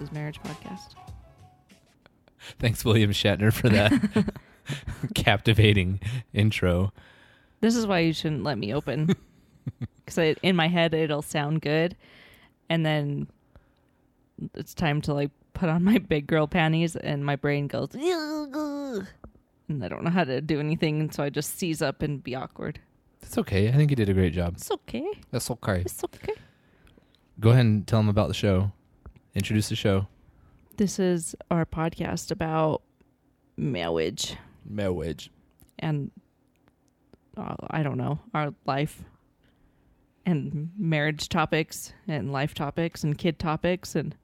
is Marriage Podcast. Thanks, William Shatner, for that captivating intro. This is why you shouldn't let me open. Because in my head, it'll sound good. And then it's time to like put on my big girl panties, and my brain goes, and I don't know how to do anything. And so I just seize up and be awkward. It's okay. I think you did a great job. It's okay. That's okay. It's okay. Go ahead and tell them about the show. Introduce the show. This is our podcast about marriage Marriage. and uh, I don't know, our life and marriage topics and life topics and kid topics and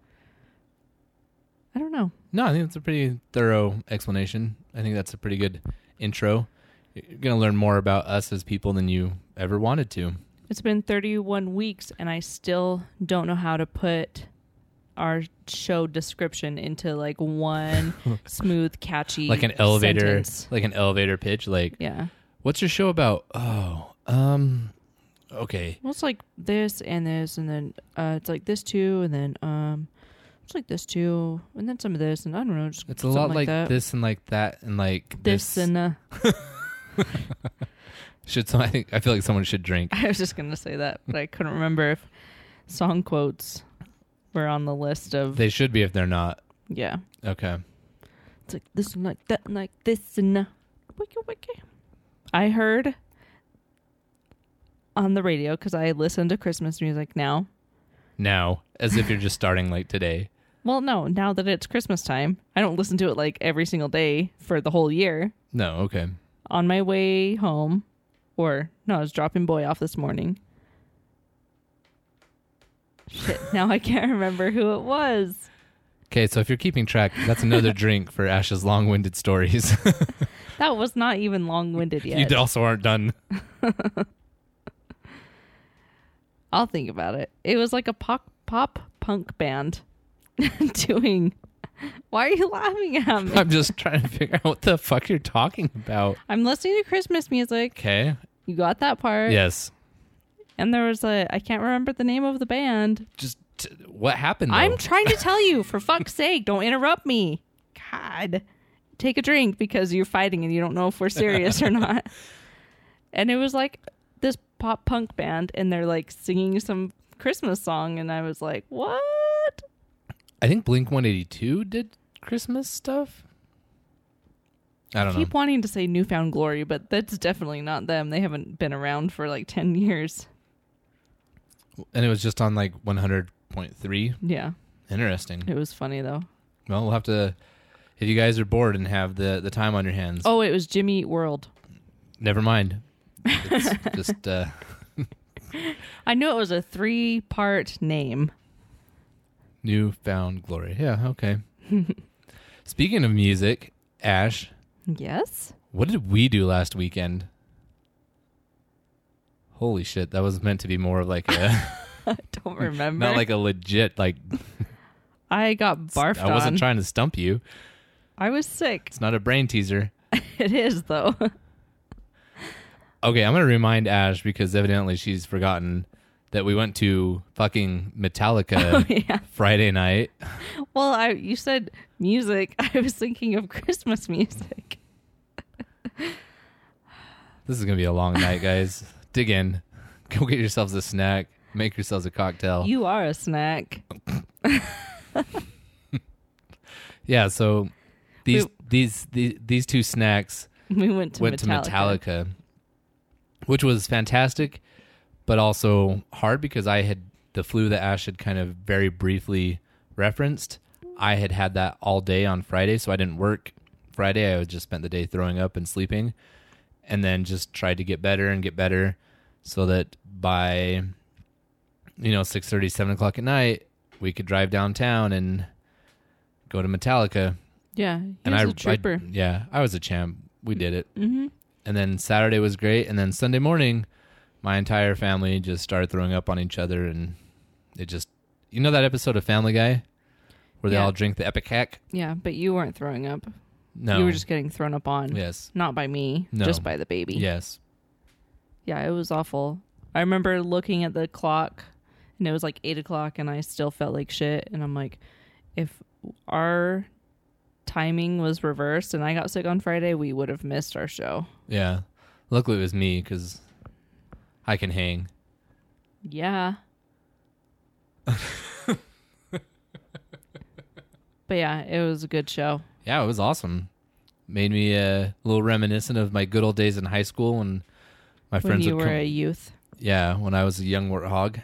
I don't know. No, I think that's a pretty thorough explanation. I think that's a pretty good intro. You're going to learn more about us as people than you ever wanted to. It's been 31 weeks and I still don't know how to put our show description into like one smooth catchy Like an elevator, sentence. like an elevator pitch like, Yeah. "What's your show about?" Oh, um okay. Well, it's like this and this, and then uh, it's like this too, and then um, it's like this too, and then some of this, and I don't know, just It's a lot like that. this and like that and like this, this. and uh, should some I think I feel like someone should drink. I was just gonna say that, but I couldn't remember if song quotes were on the list of They should be if they're not. yeah. Okay. It's like this and like that and like this and uh, wiki wiki. I heard on the radio because I listen to Christmas music now. Now, as if you're just starting like today. Well, no, now that it's Christmas time, I don't listen to it like every single day for the whole year. No, okay. on my way home, or no, I was dropping boy off this morning. Shit, now I can't remember who it was. Okay, so if you're keeping track, that's another drink for Ash's long-winded stories. That was not even long winded yet. you also aren't done. I'll think about it. It was like a pop pop punk band doing. Why are you laughing at me? I'm just trying to figure out what the fuck you're talking about. I'm listening to Christmas music. Okay. You got that part. Yes. And there was a I can't remember the name of the band. Just t- what happened? Though? I'm trying to tell you, for fuck's sake, don't interrupt me. God. Take a drink because you're fighting and you don't know if we're serious or not. And it was like this pop punk band, and they're like singing some Christmas song, and I was like, what? I think Blink 182 did Christmas stuff. I don't Keep know. wanting to say New Found Glory, but that's definitely not them. They haven't been around for like 10 years. And it was just on like 100.3. Yeah. Interesting. It was funny though. Well, we'll have to. If you guys are bored and have the the time on your hands, Oh, it was Jimmy Eat World. never mind. It's just uh, I knew it was a three part name. New Found Glory. Yeah. Okay. Speaking of music, Ash, Yes? what did we do last weekend? Holy shit, that was meant to be more of like a I don't remember. not like a legit like I got barfed I wasn't on. trying to stump you. I was sick. It's not a brain teaser. It is though. Okay, I'm gonna remind Ash because evidently she's forgotten that we went to fucking Metallica Oh, yeah. Friday night. Well, I you said music. I was thinking of Christmas music. This is gonna be a long night, guys. Dig in. Go get yourselves a snack. Make yourselves a cocktail. You are a snack. yeah. So these We- these these these two snacks We went to went Metallica. to Metallica, which was fantastic, but also hard because I had the flu that Ash had kind of very briefly referenced. I had had that all day on Friday, so I didn't work Friday. I just spent the day throwing up and sleeping, and then just tried to get better and get better, so that by you know six thirty, seven o'clock at night, we could drive downtown and go to Metallica. Yeah, he and was I, a trooper. I, yeah, I was a champ. We did it mm-hmm. and then Saturday was great, and then Sunday morning, my entire family just started throwing up on each other, and it just, you know, that episode of Family Guy where they all drink the ipecac. Yeah, but you weren't throwing up. No, You were just getting thrown up on. yes, Not by me, No. just by the baby. yes. Yeah, it was awful. I remember looking at the clock and it was like eight o'clock, and I still felt like shit. And I'm like, if our timing was reversed and I got sick on Friday, we would have missed our show. Yeah. Luckily, it was me because I can hang. Yeah. but yeah, it was a good show. Yeah, it was awesome. Made me uh, a little reminiscent of my good old days in high school when my when friends you would were come. a youth. yeah, when I was a young warthog.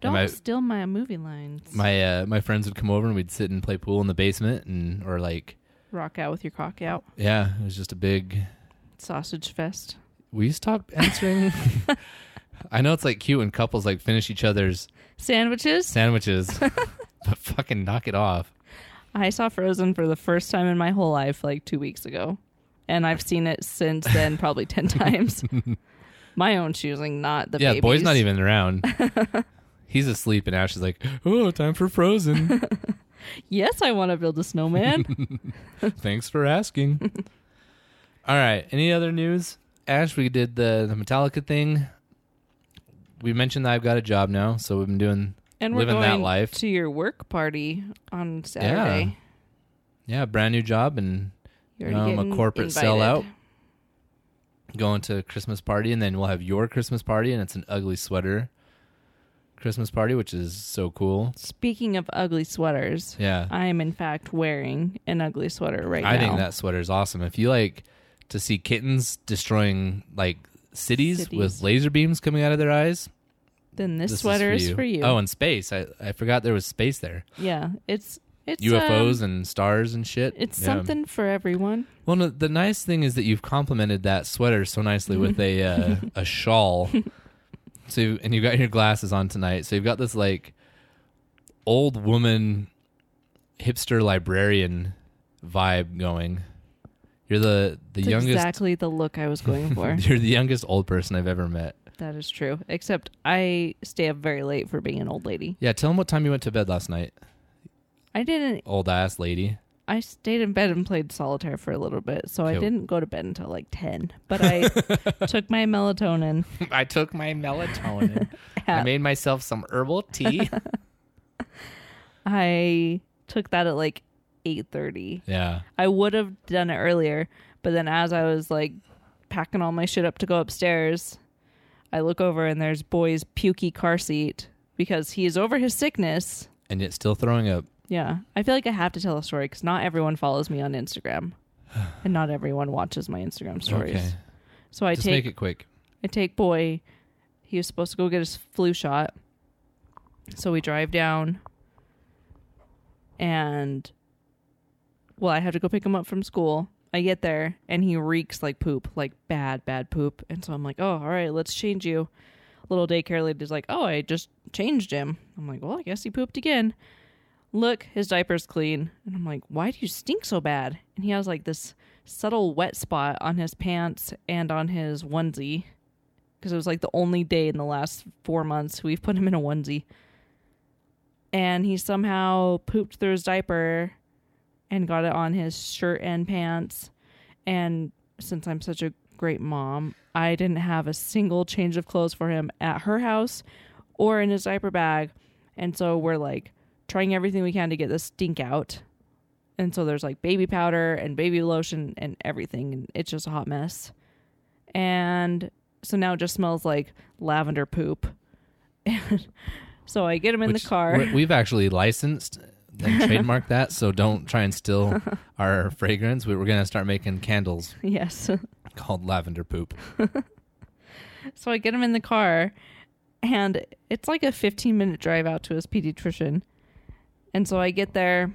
Don't my- steal my movie lines. My uh, my friends would come over and we'd sit and play pool in the basement and or like Rock out with your cock out. yeah, it was just a big. Sausage fest. Will you stop answering? I know it's like cute when couples like finish each other's Sandwiches. sandwiches, but fucking knock it off. I saw Frozen for the first time in my whole life like two weeks ago. And I've seen it since then probably 10 times. my own choosing, not the yeah, baby's. boy's not even around. He's asleep, and Ash is like, "Oh, time for Frozen." Yes, I want to build a snowman. Thanks for asking. All right. Any other news? Ash, we did the, the Metallica thing. We mentioned that I've got a job now, so we've been doing and we're Living that going life. to your work party on Saturday. yeah, a brand new job and Um, a corporate invited. sellout. going to a Christmas party, and then we'll have your Christmas party, and it's an ugly sweater Christmas party, which is so cool. Speaking of ugly sweaters, Yeah, I am in fact wearing an ugly sweater right I now. I think that sweater is awesome. If you like to see kittens destroying like cities, Cities. with laser beams coming out of their eyes, then this, this sweater is for you. Oh, and space. I, I forgot there was space there. yeah, it's it's UFOs um, and stars and shit. it's Yeah. something for everyone. Well, no, the nice thing is that you've complemented that sweater so nicely with a uh, a shawl. So and you've got your glasses on tonight. So you've got this like old woman hipster librarian vibe going. You're the the It's youngest exactly the look I was going for. You're the youngest old person I've ever met. That is true. Except I stay up very late for being an old lady. Yeah, tell them what time you went to bed last night, I didn't. old ass lady. I stayed in bed and played solitaire for a little bit, so I didn't go to bed until like ten. But I took my melatonin. I took my melatonin. I made myself some herbal tea. I took that at like eight thirty. yeah. I would have done it earlier, but then as I was like packing all my shit up to go upstairs, I look over and there's boy's pukey car seat because he is over his sickness. And yet still throwing up. Yeah, I feel like I have to tell a story because not everyone follows me on Instagram, and not everyone watches my Instagram stories. Okay. So I Just take make it quick. I take boy. He was supposed to go get his flu shot. So we drive down and well, I have to go pick him up from school. I get there and he reeks like poop, like bad, bad poop. And so I'm like, oh, all right, let's change you. Little daycare lady's like, oh, I just changed him. I'm like, well, I guess he pooped again. Look, his diaper's clean. And I'm like, why do you stink so bad? And he has like this subtle wet spot on his pants and on his onesie because it was like the only day in the last four months we've put him in a onesie. And he somehow pooped through his diaper and got it on his shirt and pants. And since I'm such a great mom, I didn't have a single change of clothes for him at her house or in his diaper bag. And so we're like trying everything we can to get this stink out. And so there's like baby powder and baby lotion and everything. And it's just a hot mess. And so now it just smells like lavender poop. And so I get him in Which the car. We've actually licensed and trademarked that, so don't try and steal our fragrance. We- We're going to start making candles yes. called lavender poop. So I get him in the car, and it's like a 15 minute drive out to his pediatrician. And so I get there,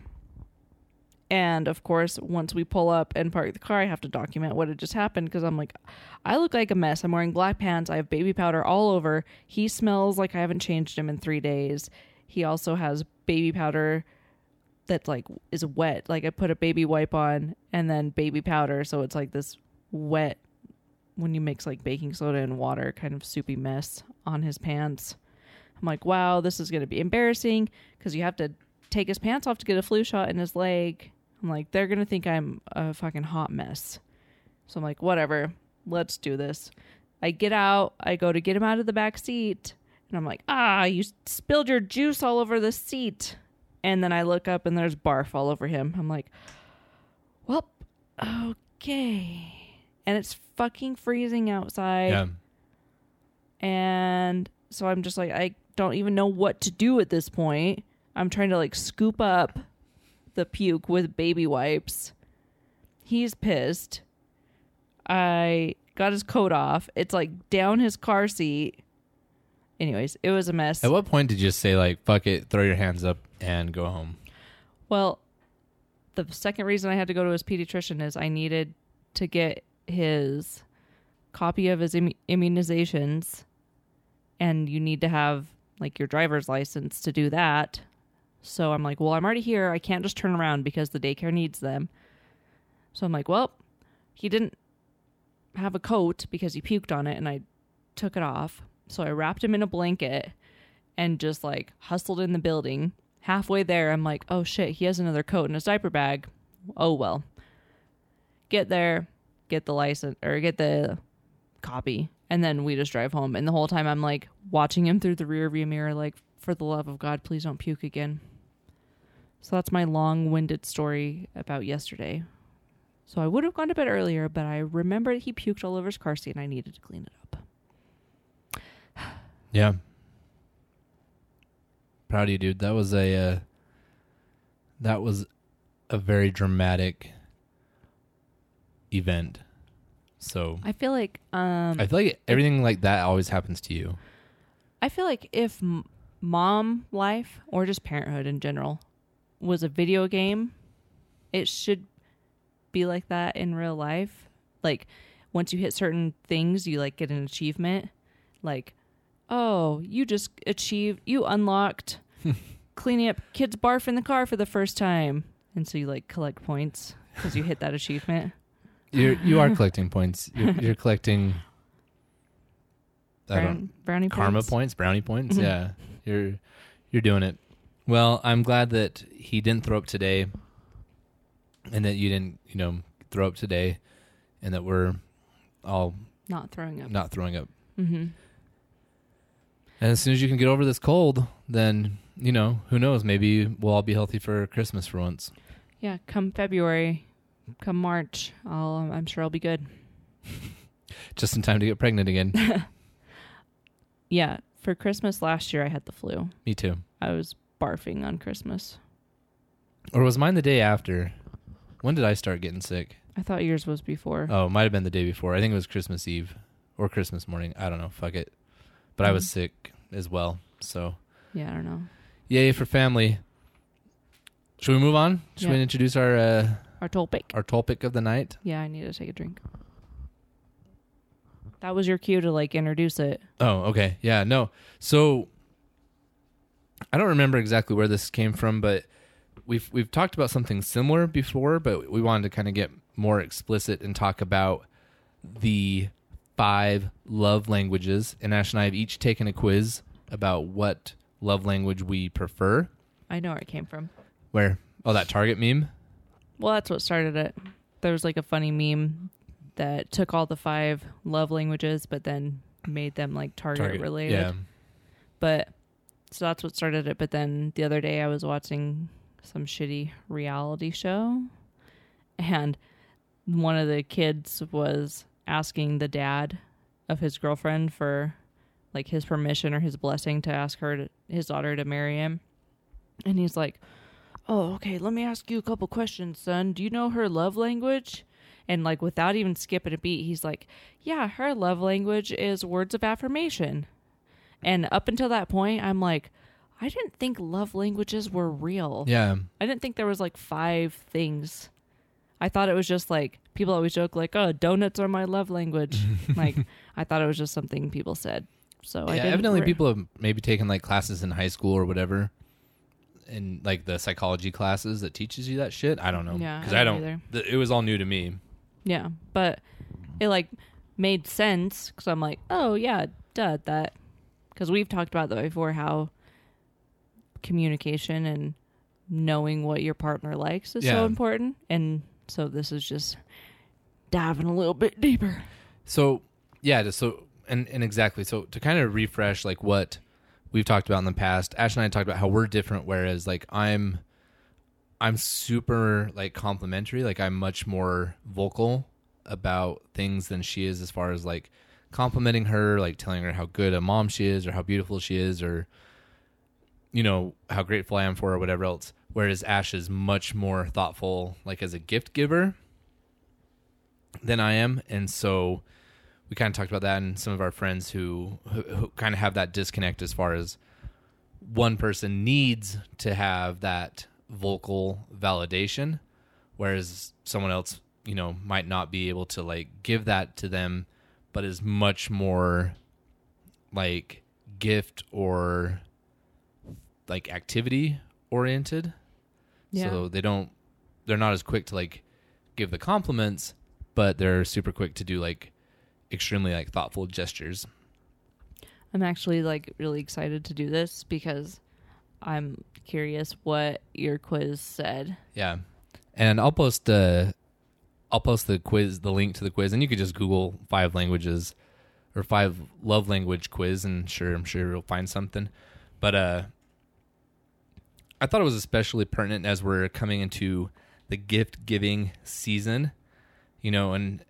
and of course, once we pull up and park the car, I have to document what had just happened because I'm like, I look like a mess. I'm wearing black pants. I have baby powder all over. He smells like I haven't changed him in three days. He also has baby powder that like is wet. Like I put a baby wipe on and then baby powder, so it's like this wet when you mix like baking soda and water, kind of soupy mess on his pants. I'm like, wow, this is going to be embarrassing because you have to take his pants off to get a flu shot in his leg. I'm like, they're going to think I'm a fucking hot mess. So I'm like, whatever, let's do this. I get out, I go to get him out of the back seat, And I'm like, ah, you spilled your juice all over the seat. And then I look up and there's barf all over him. I'm like, well, okay. And it's fucking freezing outside. yeah. And so I'm just like, I don't even know what to do at this point. I'm trying to like scoop up the puke with baby wipes. He's pissed. I got his coat off. It's like down his car seat. Anyways, it was a mess. At what point did you just say like fuck it, throw your hands up and go home? Well, the second reason I had to go to his pediatrician is I needed to get his copy of his Im- immunizations, and you need to have like your driver's license to do that. So I'm like, well, I'm already here. I can't just turn around because the daycare needs them. So I'm like, well, he didn't have a coat because he puked on it, and I took it off. So I wrapped him in a blanket and just like hustled in the building. Halfway there, I'm like, oh shit, he has another coat in his diaper bag. Oh well. Get there, get the license or get the copy, and then we just drive home. And the whole time I'm like watching him through the rear view mirror, like, for the love of God, please don't puke again. So that's my long winded story about yesterday. So I would have gone to bed earlier, but I remembered he puked all over his car seat and I needed to clean it up. Yeah. Proud of you, dude. That was a uh, that was a very dramatic event. So I feel like um I feel like everything like that always happens to you. I feel like if m- mom life or just parenthood in general was a video game, it should be like that in real life. Like once you hit certain things, you like get an achievement. Like, oh, you just achieved, you unlocked cleaning up kids' barf in the car for the first time, and so you like collect points because you hit that achievement. You're you are collecting points. You're, you're collecting. I don't Brown, brownie karma points. points, brownie points. Mhm. Yeah, you're you're doing it. Well, I'm glad that he didn't throw up today, and that you didn't, you know, throw up today, and that we're all Not throwing up. not throwing up. Mm-hmm. And as soon as you can get over this cold, then you know who knows? Maybe we'll all be healthy for Christmas for once. Yeah, come February, come March, I'll I'm sure I'll be good. Just in time to get pregnant again. Yeah, for Christmas last year I had the flu. Me too. I was barfing on Christmas. Or was mine the day after? When did I start getting sick? I thought yours was before. Oh, it might have been the day before. I think it was Christmas Eve or Christmas morning. I don't know. Fuck it. But I was Mhm. sick as well. So, Yeah, I don't know. yay for family. Should we move on? Should we introduce our uh, Our topic. our topic of the night? Yeah, I need to take a drink. That was your cue to like introduce it. Oh, okay. Yeah, no. So I don't remember exactly where this came from, but we've we've talked about something similar before, but we wanted to kind of get more explicit and talk about the five love languages. And Ash and I have each taken a quiz about what love language we prefer. I know where it came from. Where oh that Target meme? Well, that's what started it. There was like a funny meme that took all the five love languages, but then made them like target, related. Yeah. But so that's what started it. But then the other day I was watching some shitty reality show and one of the kids was asking the dad of his girlfriend for like his permission or his blessing to ask her to, his daughter to marry him. And he's like, "Oh, okay, let me ask you a couple questions, son. Do you know her love language?" And like without even skipping a beat, he's like, "Yeah, her love language is words of affirmation." And up until that point, I'm like, I didn't think love languages were real. Yeah. I didn't think there was like five things. I thought it was just like people always joke like, "Oh, donuts are my love language." like I thought it was just something people said. So I yeah, didn't evidently re- people have maybe taken like classes in high school or whatever, and like the psychology classes that teaches you that shit. I don't know Yeah, because I I don't don't. th- it was all new to me. Yeah, but it like made sense because I'm like, oh yeah, duh, that because we've talked about that before how communication and knowing what your partner likes is Yeah. so important, and so this is just diving a little bit deeper. So yeah, just so and and exactly so to kind of refresh like what we've talked about in the past. Ash and I talked about how we're different. Whereas like I'm, I'm super like complimentary. Like I'm much more vocal about things than she is as far as like complimenting her, like telling her how good a mom she is or how beautiful she is or you know, how grateful I am for her or whatever else. Whereas Ash is much more thoughtful like as a gift giver than I am. And so we kind of talked about that and some of our friends who, who, who kind of have that disconnect as far as one person needs to have that vocal validation whereas someone else you know might not be able to like give that to them but is much more like gift or like activity oriented Yeah. so they don't they're not as quick to like give the compliments but they're super quick to do like extremely like thoughtful gestures I'm actually like really excited to do this because I'm curious what your quiz said. Yeah, and I'll post the I'll post the quiz, the link to the quiz, and you could just Google five languages or five love language quiz, and sure, I'm sure you'll find something. But uh, I thought it was especially pertinent as we're coming into the gift giving season, you know, and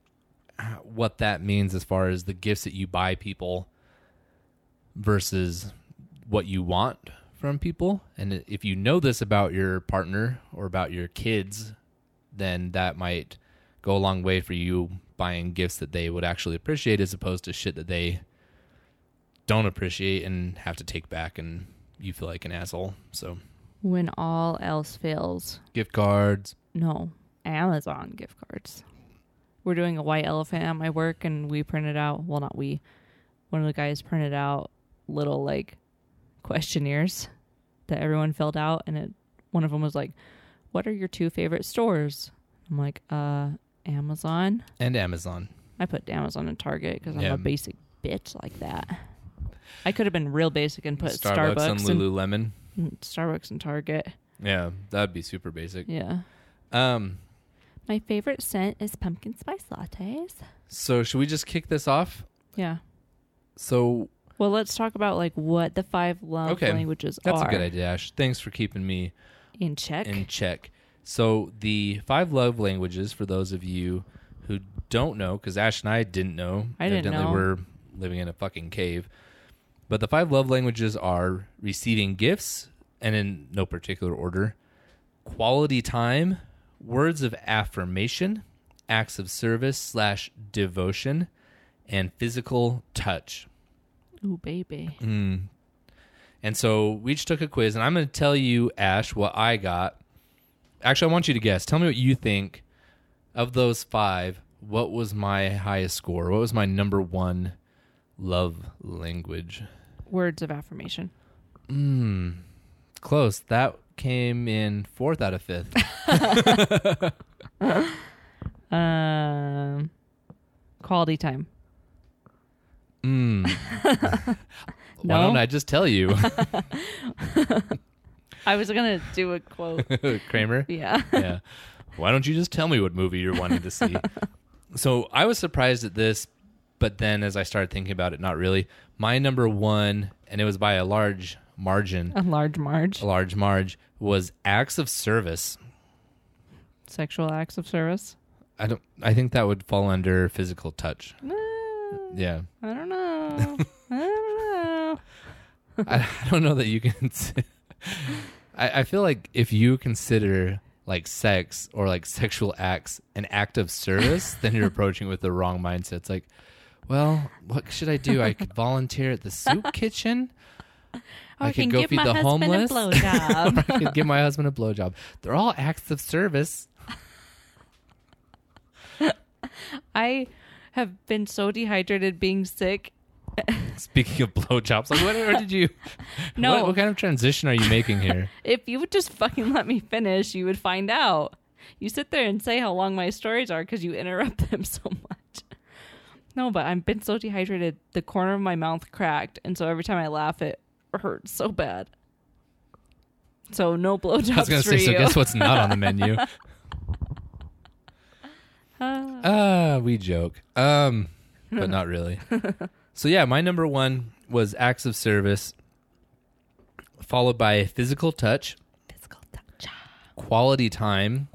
uh, what that means as far as the gifts that you buy people versus what you want from people. And if you know this about your partner or about your kids, then that might go a long way for you buying gifts that they would actually appreciate as opposed to shit that they don't appreciate and have to take back and you feel like an asshole. So, When all else fails, gift cards. no, Amazon gift cards. We're doing a white elephant at my work, and we printed out. Well, not we. One of the guys printed out little like questionnaires that everyone filled out, and it. One of them was like, "What are your two favorite stores?" I'm like, "Uh, Amazon." And Amazon. I put Amazon and Target because I'm Yeah. a basic bitch like that. I could have been real basic and put Starbucks, Starbucks, and and, Lululemon. Starbucks and Target. Yeah, that'd be super basic. Yeah. Um, My favorite scent is pumpkin spice lattes. so should we just kick this off? Yeah. So Well, let's talk about like what the five love Okay. languages that's are That's a good idea, Ash. Thanks for keeping me in check. in check. So the five love languages, for those of you who don't know, because Ash and I didn't know, I didn't evidently know. we're living in a fucking cave. But the five love languages are receiving gifts, and in no particular order, quality time, words of affirmation, acts of service slash devotion, and physical touch. Ooh, baby. Mm. And so we each took a quiz, and I'm going to tell you, Ash, what I got. Actually, I want you to guess. Tell me what you think of those five. What was my highest score? What was my number one love language? Words of affirmation. Mm, close. That came in fourth out of fifth. Um, quality time. Mm. Why No? don't I just tell you, I was gonna do a quote. Kramer? yeah. yeah. Why don't you just tell me what movie you're wanting to see? so I was surprised at this, but then as I started thinking about it, not really. My number one, and it was by a large margin, A large marge. a large marge, was acts of service. Sexual acts of service. I don't. I think that would fall under physical touch. Uh, Yeah, I don't know. I don't know. I, I don't know that you can. I, I feel like if you consider like sex or like sexual acts an act of service, then you're approaching with the wrong mindset. It's like, well, what should I do? I could volunteer at the soup kitchen. Or I could can go give feed my the husband homeless. or I could give my husband a blowjob. They're all acts of service. I have been so dehydrated being sick. Speaking of blowjobs, like what, what did you? No. What, what kind of transition are you making here? If you would just fucking let me finish, you would find out. You sit there and say how long my stories are because you interrupt them so much. No, but I've been so dehydrated, the corner of my mouth cracked, and so every time I laugh, it hurts so bad. So no blowjobs I was gonna say. you. So guess what's not on the menu? Ah. Ah, we joke. Um, but not really. so yeah, my number one was acts of service. followed by physical touch, Physical touch. Quality time.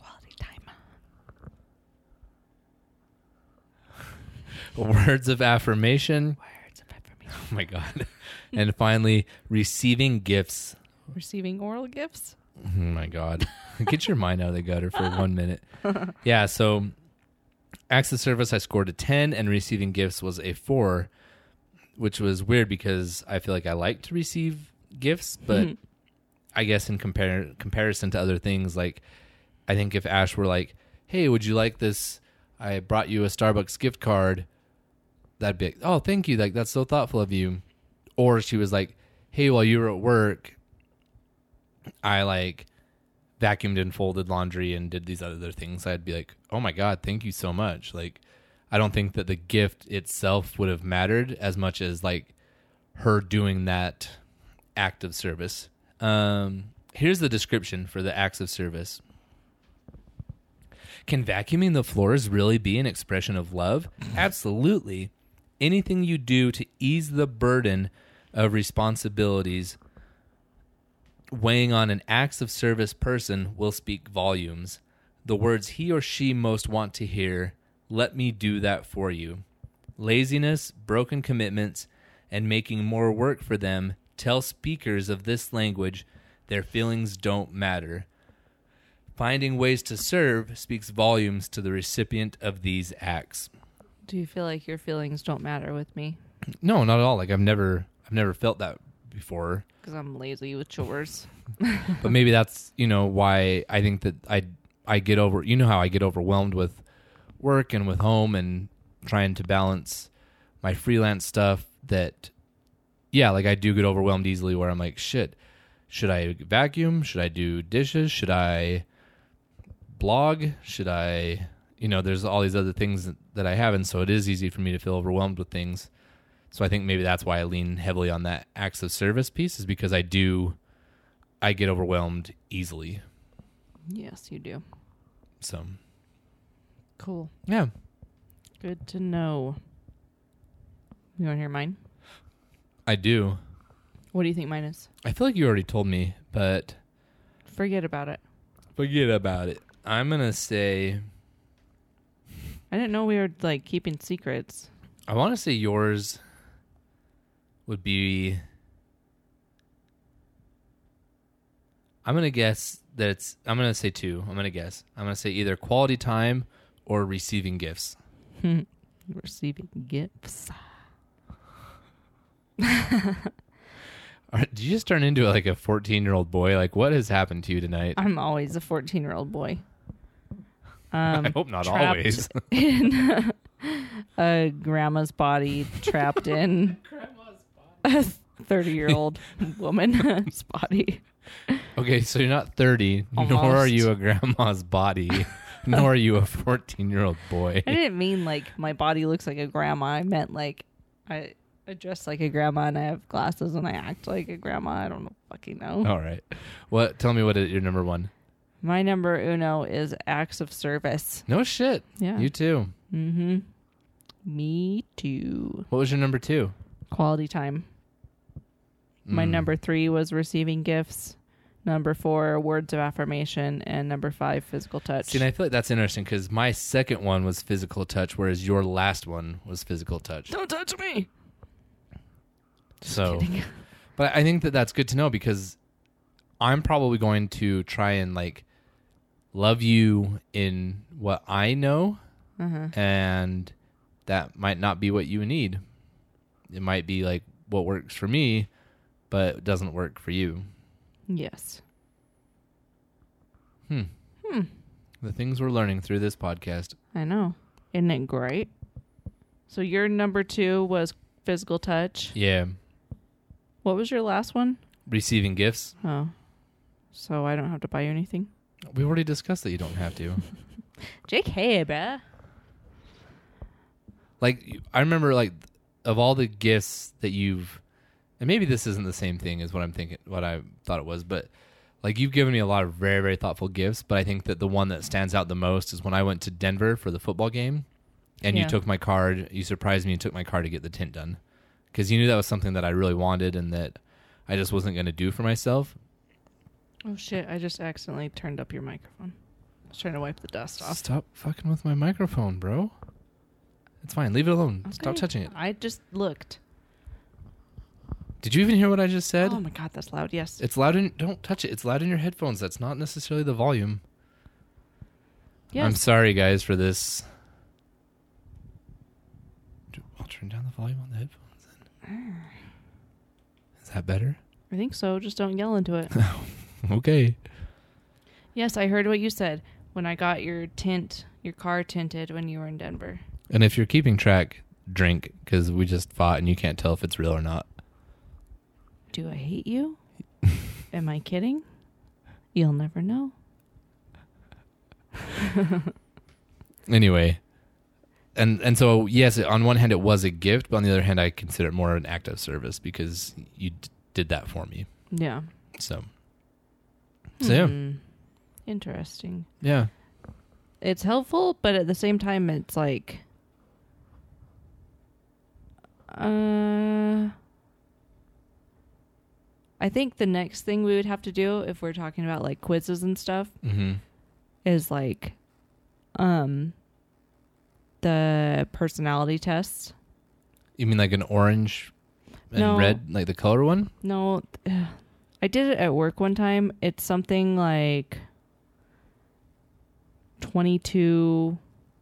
Words of affirmation. Words of affirmation. Oh my god. and finally, receiving gifts. Receiving oral gifts. Oh my god. Get your mind out of the gutter for one minute. Yeah, so acts of service I scored a 10 and receiving gifts was a 4, which was weird because I feel like I like to receive gifts, but. I guess in compar- comparison to other things like I think if Ash were like, "Hey, would you like this? I brought you a Starbucks gift card." That'd be, "Oh, thank you. Like that's so thoughtful of you." Or she was like, "Hey, while you were at work, I like vacuumed and folded laundry and did these other things." I'd be like, "Oh my god, thank you so much." Like I don't think that the gift itself would have mattered as much as like her doing that act of service. Um, here's the description for the acts of service. Can vacuuming the floors really be an expression of love? Absolutely. Anything you do to ease the burden of responsibilities weighing on an acts of service person will speak volumes. The words he or she most want to hear, let me do that for you. Laziness, broken commitments, and making more work for them tell speakers of this language their feelings don't matter. Finding ways to serve speaks volumes to the recipient of these acts. Do you feel like your feelings don't matter with me? No, not at all. Like I've never I've never felt that before. Because I'm lazy with chores. but maybe that's you know why I think that I I get over you know how I get overwhelmed with work and with home and trying to balance my freelance stuff that yeah like I do get overwhelmed easily where I'm like shit should I vacuum should I do dishes should I blog should I you know there's all these other things that, I have and so it is easy for me to feel overwhelmed with things so I think maybe that's why I lean heavily on that acts of service piece is because I do I get overwhelmed easily. yes, you do. So Cool. yeah, Good to know. You want to hear mine? I do. What do you think mine is? I feel like you already told me, but Forget about it. forget about it. I'm gonna say I didn't know we were like keeping secrets. I want to say yours would be. I'm gonna guess that it's. I'm gonna say two. I'm gonna guess. I'm gonna say either quality time or receiving gifts. Receiving gifts. Did you just turn into like a 14 year old boy? Like, what has happened to you tonight? I'm always a 14 year old boy. Um, I hope not always. in a grandma's body, trapped in a 30 year old woman's body. Okay, so you're not 30, nor are Almost. you a grandma's body, nor are you a 14 year old boy. I didn't mean like my body looks like a grandma. I meant like I, I dress like a grandma and I have glasses and I act like a grandma. I don't know, fucking know. All right. What? Tell me what is your number one. My number uno is acts of service. No shit. Yeah. You too. mm-hmm. Me too. What was your number two? Quality time. My Mm. number three was receiving gifts. Number four, words of affirmation, and number five, physical touch. See, and I feel like that's interesting because my second one was physical touch, whereas your last one was physical touch. Don't touch me. Just So- kidding. But I think that that's good to know because I'm probably going to try and like love you in what I know, Uh-huh. and that might not be what you need. It might be like what works for me, but it doesn't work for you. Yes. Hmm. Hmm. The things we're learning through this podcast. I know. Isn't it great? So your number two was physical touch. Yeah. What was your last one? Receiving gifts. Oh. So I don't have to buy you anything? We already discussed that you don't have to. JK, bruh. like I remember like of all the gifts that you've and maybe this isn't the same thing as what I'm thinking what I thought it was, but like you've given me a lot of very, very thoughtful gifts, but I think that the one that stands out the most is when I went to Denver for the football game and Yeah. you took my card, you surprised me and took my card to get the tint done. Because you knew that was something that I really wanted and that I just wasn't going to do for myself. Oh shit! I just accidentally turned up your microphone. I was trying to wipe the dust off. Stop fucking with my microphone, bro. It's fine. Leave it alone. Stop Okay. touching it. I just looked. Did you even hear what I just said? Oh my god, that's loud. Yes. It's loud in don't touch it. It's loud in your headphones. That's not necessarily the volume. yes. I'm sorry guys for this. Do- I'll turn down the volume on the headphones then. Ah. Is that better? I think so. Just don't yell into it. Okay. yes, I heard what you said when I got your tint, your car tinted when you were in Denver. And if you're keeping track, drink because we just fought and you can't tell if it's real or not. Do I hate you? Am I kidding? You'll never know. Anyway, and and so yes, on one hand it was a gift, but on the other hand I consider it more an act of service because you d- did that for me. Yeah. So So, yeah. Hmm. Interesting. yeah, It's helpful, but at the same time, it's like, uh, I think the next thing we would have to do if we're talking about like quizzes and stuff hmm is like, um, the personality tests. you mean like an orange and No. red, like the color one? No, I did it at work one time. It's something like 22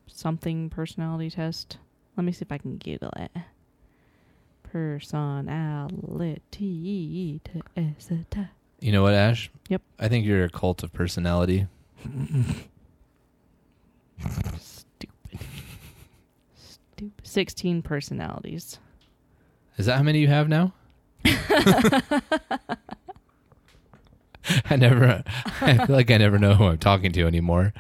something personality test. Let me see if I can Google it. Personality test. You know what, Ash? Yep. I think you're a cult of personality. Stupid. Stupid. 16 personalities. Is that how many you have now? I never. I feel like I never know who I'm talking to anymore.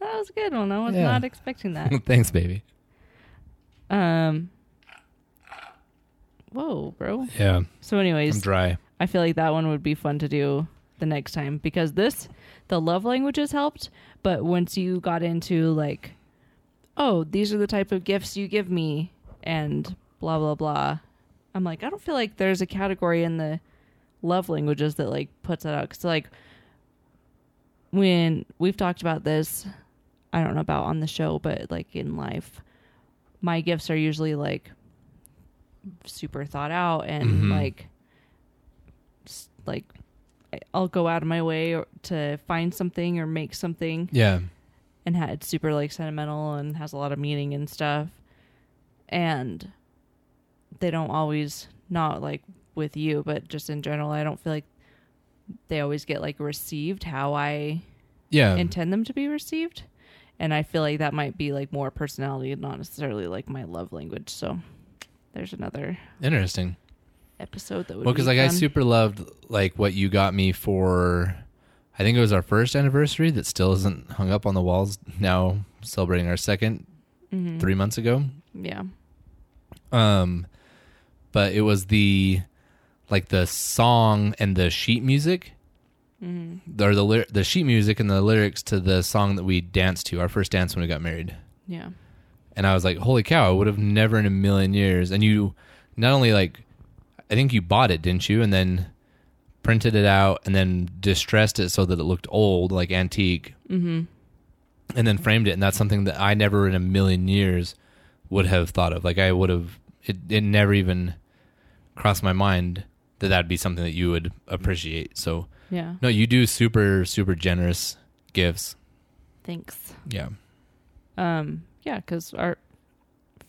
That was a good one. I was Yeah. not expecting that. Thanks, baby. um. Whoa, bro. Yeah, So, anyways, I'm dry. I feel like that one would be fun to do the next time because this, the love languages helped, but once you got into like, oh, these are the type of gifts you give me and blah, blah, blah, I'm like, I don't feel like there's a category in the love languages that like puts that out. Cause like, when we've talked about this, I don't know about on the show, but like in life, my gifts are usually like super thought out and Mhm. like like I'll go out of my way or, to find something or make something Yeah, and ha- it's super like sentimental and has a lot of meaning and stuff and they don't always not like with you but just in general I don't feel like they always get like received how I yeah. intend them to be received and I feel like that might be like more personality and not necessarily like my love language so there's another Interesting. episode that would Well, be because like I super loved like what you got me for. I think it was our first anniversary that still isn't hung up on the walls. Now celebrating our second Mhm. three months ago. yeah Um, but it was the like the song and the sheet music, hmm or the ly- the sheet music and the lyrics to the song that we danced to our first dance when we got married. yeah And I was like, holy cow! I would have never in a million years. And you not only like, I think you bought it, didn't you? And then printed it out and then distressed it so that it looked old, like antique, mm-hmm and then framed it. And that's something that I never in a million years would have thought of. Like I would have, it, it never even crossed my mind that that'd be something that you would appreciate. So yeah no, you do super, super generous gifts. thanks Yeah. Um, yeah, because our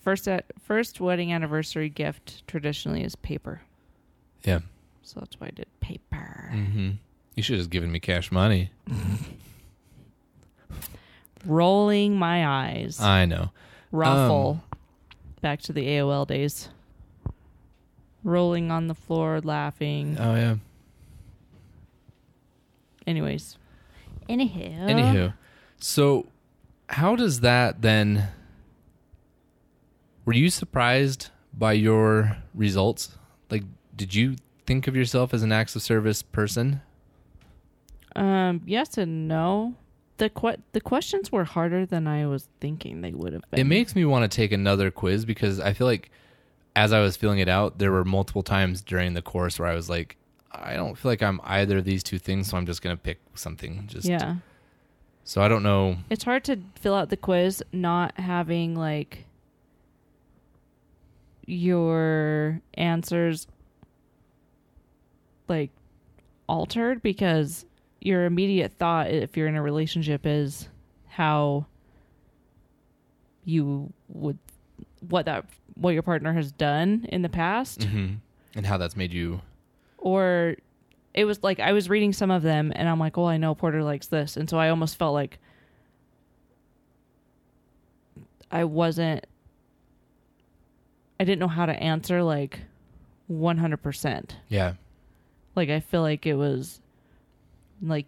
first at, first wedding anniversary gift traditionally is paper, Yeah. so that's why I did paper. Mm-hmm. You should have just given me cash money. Rolling my eyes, I know. ROFL. Back to the AOL days. Rolling on the floor, laughing. Oh yeah. Anyways, anyhow, Anywho, so how does that then? Were you surprised by your results? Like, did you think of yourself as an acts of service person? um, yes and no. The que- the questions were harder than I was thinking they would have been. It makes me want to take another quiz because I feel like as I was filling it out, there were multiple times during the course where I was like, I don't feel like I'm either of these two things, so I'm just gonna pick something. Just yeah. So I don't know. It's hard to fill out the quiz not having like your answers like altered because your immediate thought if you're in a relationship is how you would what that what your partner has done in the past hmm And how that's made you. or it was like I was reading some of them and I'm like, well, I know Porter likes this, and so I almost felt like I wasn't. I didn't know how to answer like 100%. Yeah. Like I feel like it was like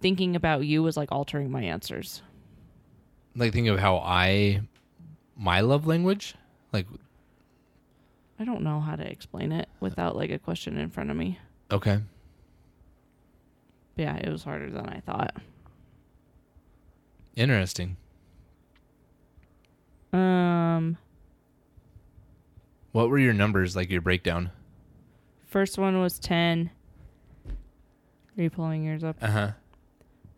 thinking about you was like altering my answers. Like think of how I, my love language, like I don't know how to explain it without like a question in front of me. okay, But yeah, it was harder than I thought. interesting. Um What were your numbers like? Your breakdown? First one was 10. Are you pulling yours up? Uh huh.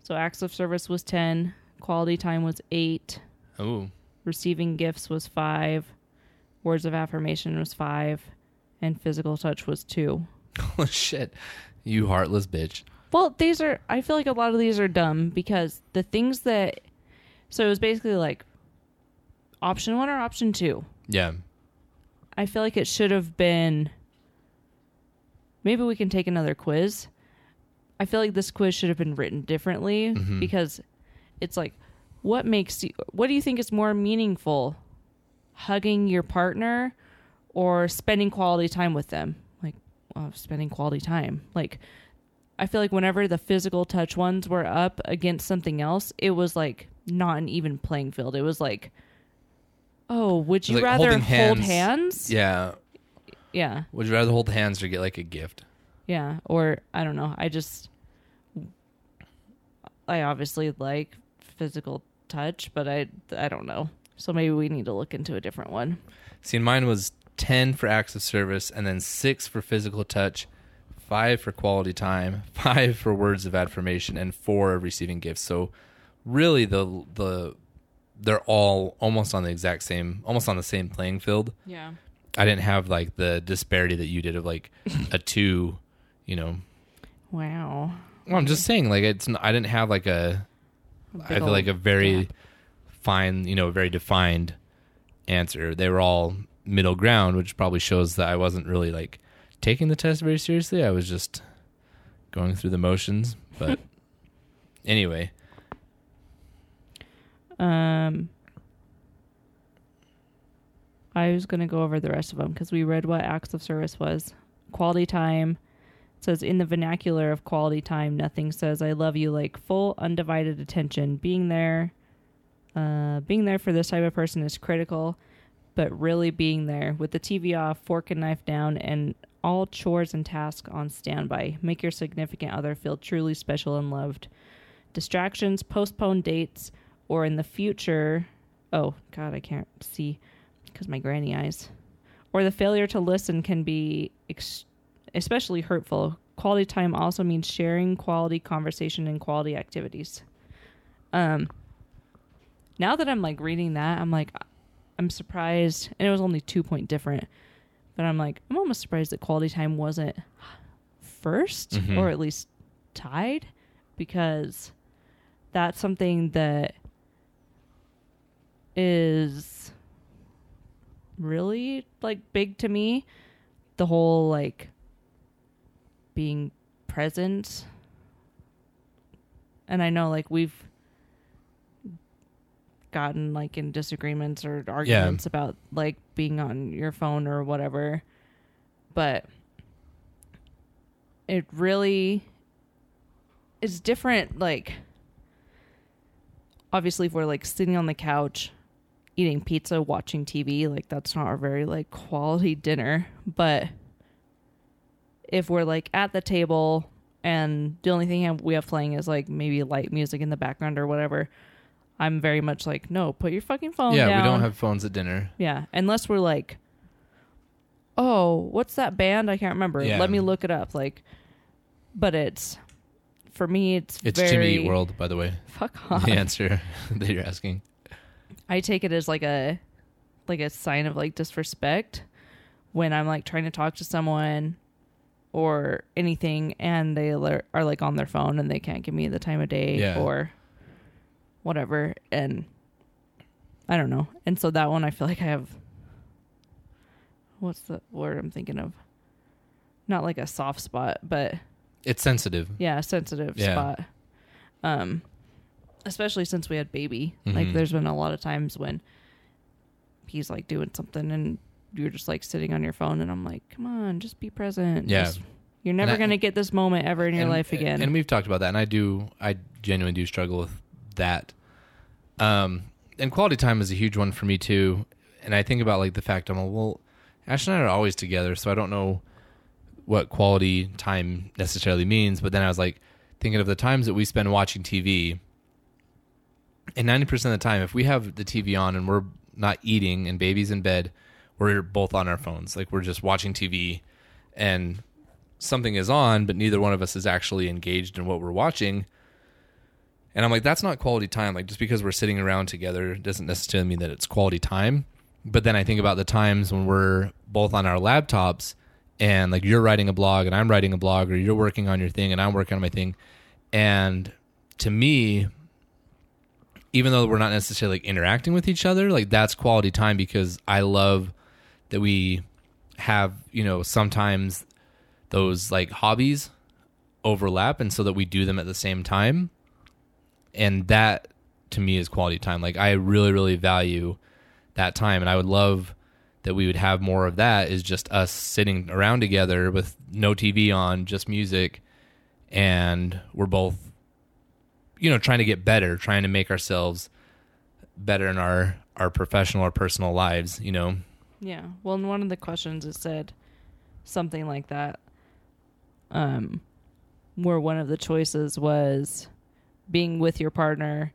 So acts of service was 10. Quality time was 8. Oh, Receiving gifts was 5. Words of affirmation was 5. And physical touch was 2. oh shit! You heartless bitch. Well, these are, I feel like a lot of these are dumb because the things that, so it was basically like option one or option two. Yeah. I feel like it should have been. Maybe we can take another quiz. I feel like this quiz should have been written differently Mhm. because it's like, what makes you, what do you think is more meaningful? Hugging your partner or spending quality time with them? Like, well, spending quality time. Like, I feel like whenever the physical touch ones were up against something else, it was like not an even playing field. It was like, oh, would you Like rather hold hands. hands? Yeah. Yeah. Would you rather hold hands or get like a gift? Yeah. Or I don't know. I just I obviously like physical touch, but I I don't know. So maybe we need to look into a different one. See, mine was 10 for acts of service and then 6 for physical touch, 5 for quality time, 5 for words of affirmation and 4 of receiving gifts. So really the the they're all almost on the exact same almost on the same playing field. Yeah. I didn't have like the disparity that you did of like a 2, you know. Wow. Well, I'm just saying like it's I didn't have like a I feel like a very gap. Fine, you know, a very defined answer. They were all middle ground, which probably shows that I wasn't really like taking the test very seriously. I was just going through the motions. But anyway, Um I was going to go over the rest of them because we read what acts of service was. Quality time says in the vernacular of quality time, nothing says I love you like full undivided attention. Being there uh being there for this type of person is critical, but really being there with the TV off, fork and knife down and all chores and tasks on standby. Make your significant other feel truly special and loved. Distractions, postponed dates, or in the future. Oh, God, I can't see because my granny eyes. Or the failure to listen can be ex- especially hurtful. Quality time also means sharing quality conversation and quality activities. Um, now that I'm like reading that, I'm like, I'm surprised, and it was only two point different, but I'm like, I'm almost surprised that quality time wasn't 1st Mhm. or at least tied because that's something that is really like big to me the whole like being present and i know like we've gotten like in disagreements or arguments about like being on your phone or whatever. But it really is different like obviously if we're like sitting on the couch eating pizza watching tv like that's not a very like quality dinner. But if we're like at the table and the only thing we have playing is like maybe light music in the background or whatever i'm very much like no put your fucking phone yeah, down we don't have phones at dinner. yeah, unless we're like "Oh, what's that band? I can't remember. Yeah. Let me look it up." Like, but it's for me, it's It's very Jimmy Eat World, by the way. fuck off. The answer that you're asking. I take it as like a like a sign of like disrespect when I'm like trying to talk to someone or anything and they are like on their phone and they can't give me the time of day Yeah. or whatever and I don't know. And so that one I feel like I have what's the word I'm thinking of? Not like a soft spot, but It's sensitive. yeah, sensitive Yeah. spot. Um, especially since we had baby. Like, Mhm. there's been a lot of times when he's like doing something and you're just like sitting on your phone, and I'm like, come on, just be present. Yeah. Just- you're never I- gonna get this moment ever in your and, life again. And we've talked about that, and I do, I genuinely do struggle with that. Um, and quality time is a huge one for me too. And I think about like the fact I'm like, well, Ash and I are always together, so I don't know what quality time necessarily means. But then I was like thinking of the times that we spend watching TV. And ninety percent of the time, if we have the TV on and we're not eating and baby's in bed, we're both on our phones. Like we're just watching TV, and something is on, but neither one of us is actually engaged in what we're watching. And I'm like, that's not quality time. Like, just because we're sitting around together doesn't necessarily mean that it's quality time. But then I think about the times when we're both on our laptops and like you're writing a blog and I'm writing a blog, or you're working on your thing and I'm working on my thing. And to me, even though we're not necessarily like interacting with each other, like that's quality time because I love that we have, you know, sometimes those like hobbies overlap and so that we do them at the same time. And that to me is quality time. Like I really, really value that time. And I would love that we would have more of that is just us sitting around together with no TV on, just music. And we're both, you know, trying to get better, trying to make ourselves better in our, our professional or personal lives, you know? yeah. Well, in one of the questions it said something like that. Um, where one of the choices was being with your partner,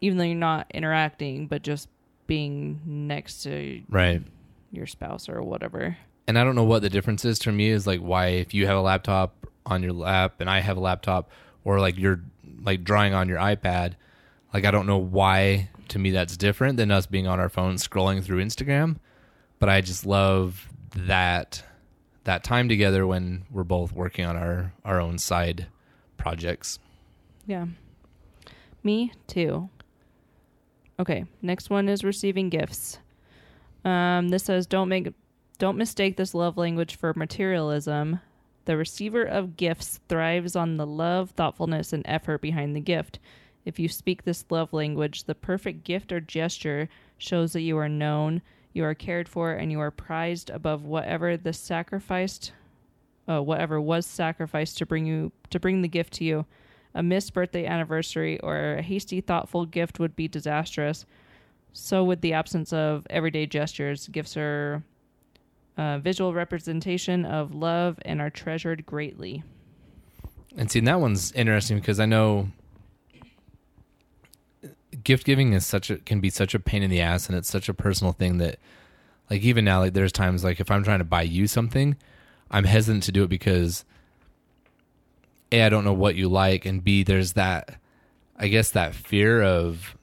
even though you're not interacting, but just being next to Right. your spouse or whatever. and I don't know what the difference is to me is like why if you have a laptop on your lap and I have a laptop or like you're like drawing on your iPad, like I don't know why to me that's different than us being on our phones scrolling through Instagram, but I just love that that time together when we're both working on our our own side projects. Yeah. Me too. Okay, next one is receiving gifts. Um, this says don't make don't mistake this love language for materialism. The receiver of gifts thrives on the love, thoughtfulness, and effort behind the gift. If you speak this love language, the perfect gift or gesture shows that you are known, you are cared for, and you are prized above whatever the sacrificed, uh, whatever was sacrificed to bring you to bring the gift to you. A missed birthday anniversary or a hasty, thoughtful gift would be disastrous. So would the absence of everyday gestures. Gifts are a visual representation of love and are treasured greatly. And see, that one's interesting because I know uh, gift giving is such a can be such a pain in the ass, and it's such a personal thing that, like, even now, like, there's times like if I'm trying to buy you something, I'm hesitant to do it because a I don't know what you like, and b there's that, I guess that fear of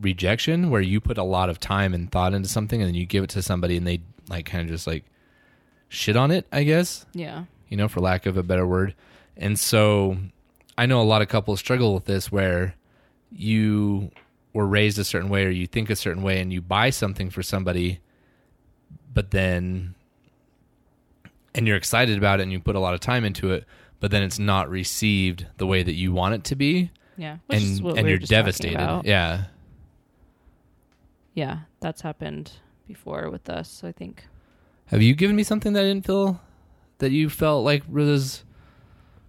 rejection where you put a lot of time and thought into something, and then you give it to somebody, and they like kind of just like shit on it, I guess Yeah. you know, for lack of a better word. And so I know a lot of couples struggle with this where you were raised a certain way or you think a certain way and you buy something for somebody, but then, and you're excited about it and you put a lot of time into it, but then it's not received the way that you want it to be. Yeah. Which and and we you're devastated. Yeah. Yeah. That's happened before with us, I think. Have you given me something that I didn't feel that you felt like was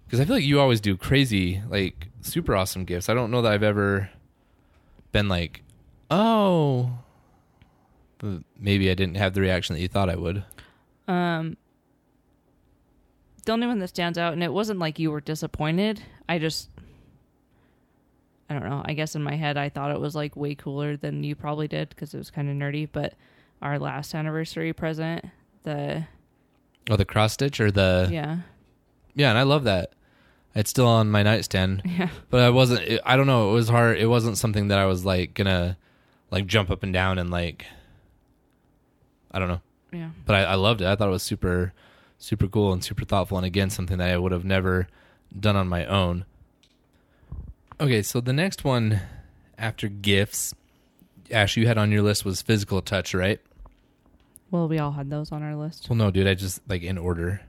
because I feel like you always do crazy, like super awesome gifts. I don't know that I've ever been like, oh, maybe I didn't have the reaction that you thought I would. Um, the only one that stands out, and it wasn't like you were disappointed. I just, I don't know. I guess in my head, I thought it was like way cooler than you probably did because it was kind of nerdy. But our last anniversary present, the Oh, the cross stitch or the yeah yeah, and I love that. It's still on my nightstand, yeah but I wasn't. It, I don't know. It was hard. It wasn't something that I was like gonna like jump up and down and like. I don't know, yeah. but I, I loved it. I thought it was super, super cool and super thoughtful, and again something that I would have never done on my own. Okay, so the next one after gifts, Ash, you had on your list was physical touch, right? Well, we all had those on our list. Well, no, dude, I just like in order.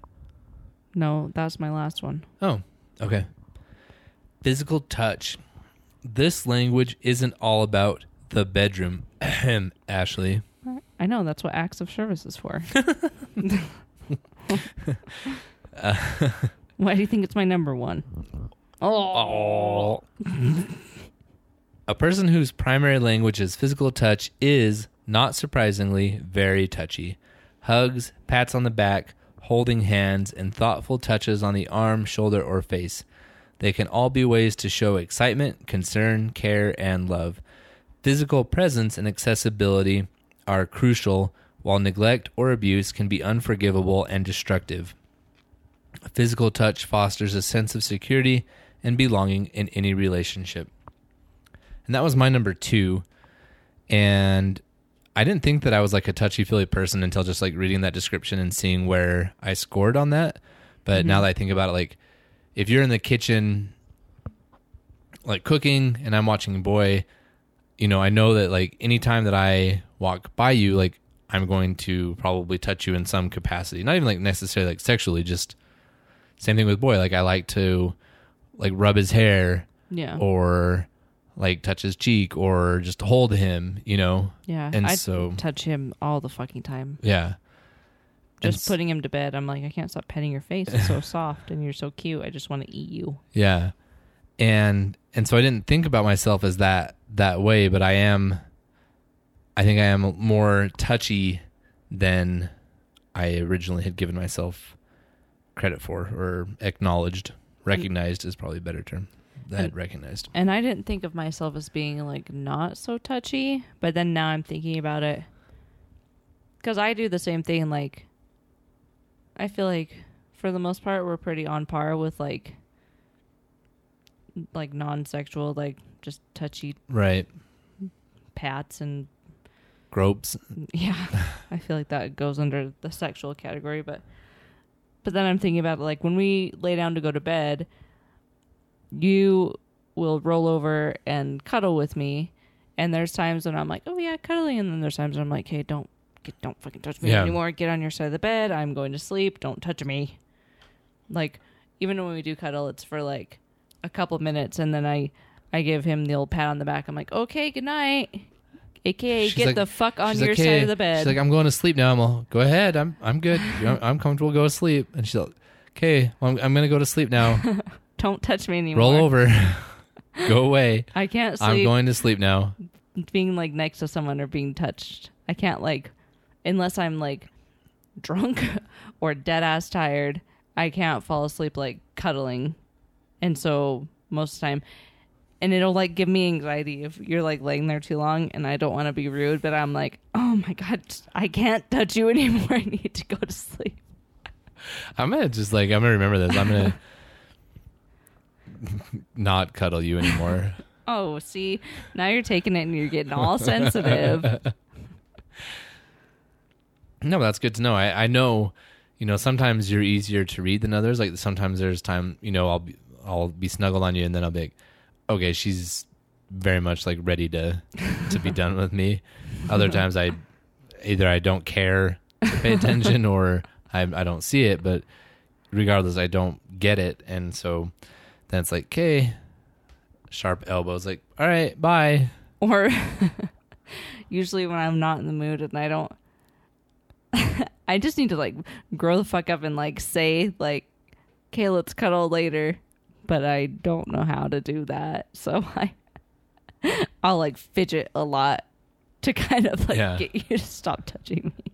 No, that's my last one. Oh, okay. Physical touch. This language isn't all about the bedroom. Ahem, Ashley. I know that's what acts of service is for. Uh, Why do you think it's my number one? Oh. A person whose primary language is physical touch is, not surprisingly, very touchy. Hugs, pats on the back, holding hands, and thoughtful touches on the arm, shoulder, or face. They can all be ways to show excitement, concern, care, and love. Physical presence and accessibility are crucial, while neglect or abuse can be unforgivable and destructive. Physical touch fosters a sense of security and belonging in any relationship. And that was my number two. And I didn't think that I was like a touchy feely person until just like reading that description and seeing where I scored on that. But mm-hmm. now that I think about it, like if you're in the kitchen, like cooking, and I'm watching Boy, you know, I know that like anytime that I walk by you, like I'm going to probably touch you in some capacity. Not even like necessarily like sexually, just same thing with Boy. Like I like to like rub his hair yeah, or like touch his cheek or just hold him, you know? yeah. and I so- touch him all the fucking time. Yeah. Just s- putting him to bed, I'm like, I can't stop petting your face. It's so soft, and you're so cute. I just want to eat you. Yeah. And and so I didn't think about myself as that that way, but I am I think I am more touchy than I originally had given myself credit for or acknowledged. Recognized is probably a better term. That And- recognized. And I didn't think of myself as being like not so touchy, but then now I'm thinking about it because I do the same thing. Like, I feel like for the most part, we're pretty on par with like, like non-sexual, like just touchy Right. pats and Gropes. yeah. I feel like that goes under the sexual category, but but then I'm thinking about like when we lay down to go to bed, you will roll over and cuddle with me, and there's times when I'm like, oh yeah, cuddling, and then there's times when I'm like, hey, don't get, don't fucking touch me Yeah. anymore. Get on your side of the bed. I'm going to sleep. Don't touch me. Like even when we do cuddle, it's for like a couple minutes, and then I I give him the old pat on the back. I'm like, okay, good night. AKA, She's get like- the fuck on your like, side "Hey," of the bed. She's like, I'm going to sleep now. I'm all, go ahead. I'm I'm good. I'm comfortable. Go to sleep. And she's like, okay, well, I'm, I'm going to go to sleep now. don't touch me anymore. Roll over. go away. I can't sleep I'm going to sleep now. being like next to someone or being touched. I can't like unless I'm like drunk or dead ass tired. I can't fall asleep like cuddling, and so most of the time, and it'll like give me anxiety if you're like laying there too long, and I don't want to be rude, but I'm like, oh my god, I can't touch you anymore. I need to go to sleep. I'm gonna just like I'm gonna remember this. I'm gonna not cuddle you anymore. Oh, see, now you're taking it and you're getting all sensitive. No, that's good to know. I, I know, you know, sometimes you're easier to read than others. Like sometimes there's time, you know, I'll be I'll be snuggled on you, and then I'll be like, okay, she's very much like ready to to be done with me. Other times I either I don't care to pay attention or I I don't see it, but regardless, I don't get it, and so then it's like, okay, sharp elbows, like, all right, bye. or usually when I'm not in the mood and I don't I just need to like grow the fuck up and like say like okay let's cuddle later but I don't know how to do that so I I'll like fidget a lot to kind of like Yeah. get you to stop touching me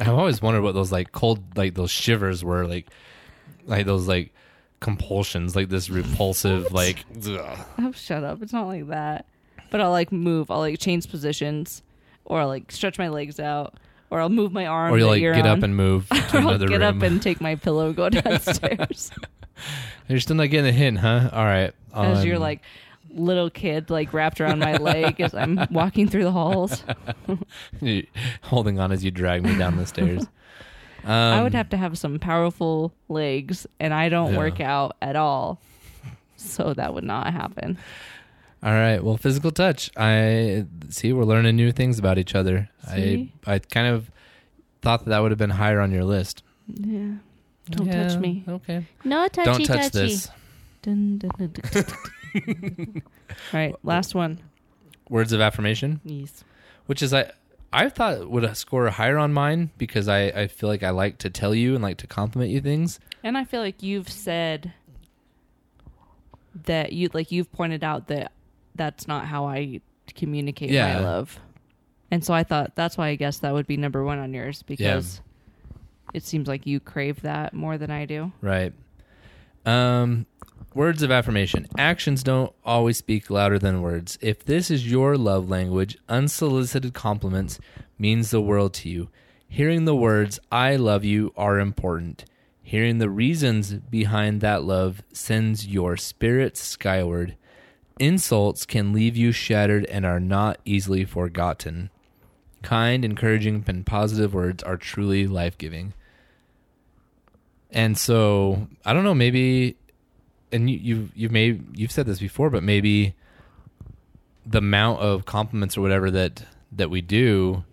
I've always wondered what those like cold, like those shivers were, like, like those like compulsions, like this repulsive, like. ugh. oh shut up it's not like that but I'll like move I'll like change positions or I'll like stretch my legs out or I'll move my arm. or you like you're get on. up and move to Or I'll another get room. up and take my pillow and go downstairs. You're still not getting a hint, huh? All right. as Um, like little kid like wrapped around my leg as I'm walking through the halls. holding on as you drag me down the stairs. Um, I would have to have some powerful legs, and I don't Yeah. work out at all, so that would not happen. All right. Well, physical touch. I see. We're learning new things about each other. See? I I kind of thought that that would have been higher on your list. Yeah. Don't Yeah, touch me. Okay. No touchy Don't touch touchy. this. Dun, dun, dun. All right, last one. Words of affirmation, Yes. which is I I thought would score higher on mine because I I feel like I like to tell you and like to compliment you things. And I feel like you've said that you like you've pointed out that that's not how I communicate Yeah. my love. And so I thought that's why I guess that would be number 1 on yours because it seems like you crave that more than I do. Right. Um, words of affirmation. Actions don't always speak louder than words. If this is your love language, unsolicited compliments means the world to you. Hearing the words I love you are important. Hearing the reasons behind that love sends your spirits skyward. Insults can leave you shattered and are not easily forgotten. Kind, encouraging, and positive words are truly life giving. And so I don't know, maybe, and you, you've you've made you've said this before, but maybe the amount of compliments or whatever that that we do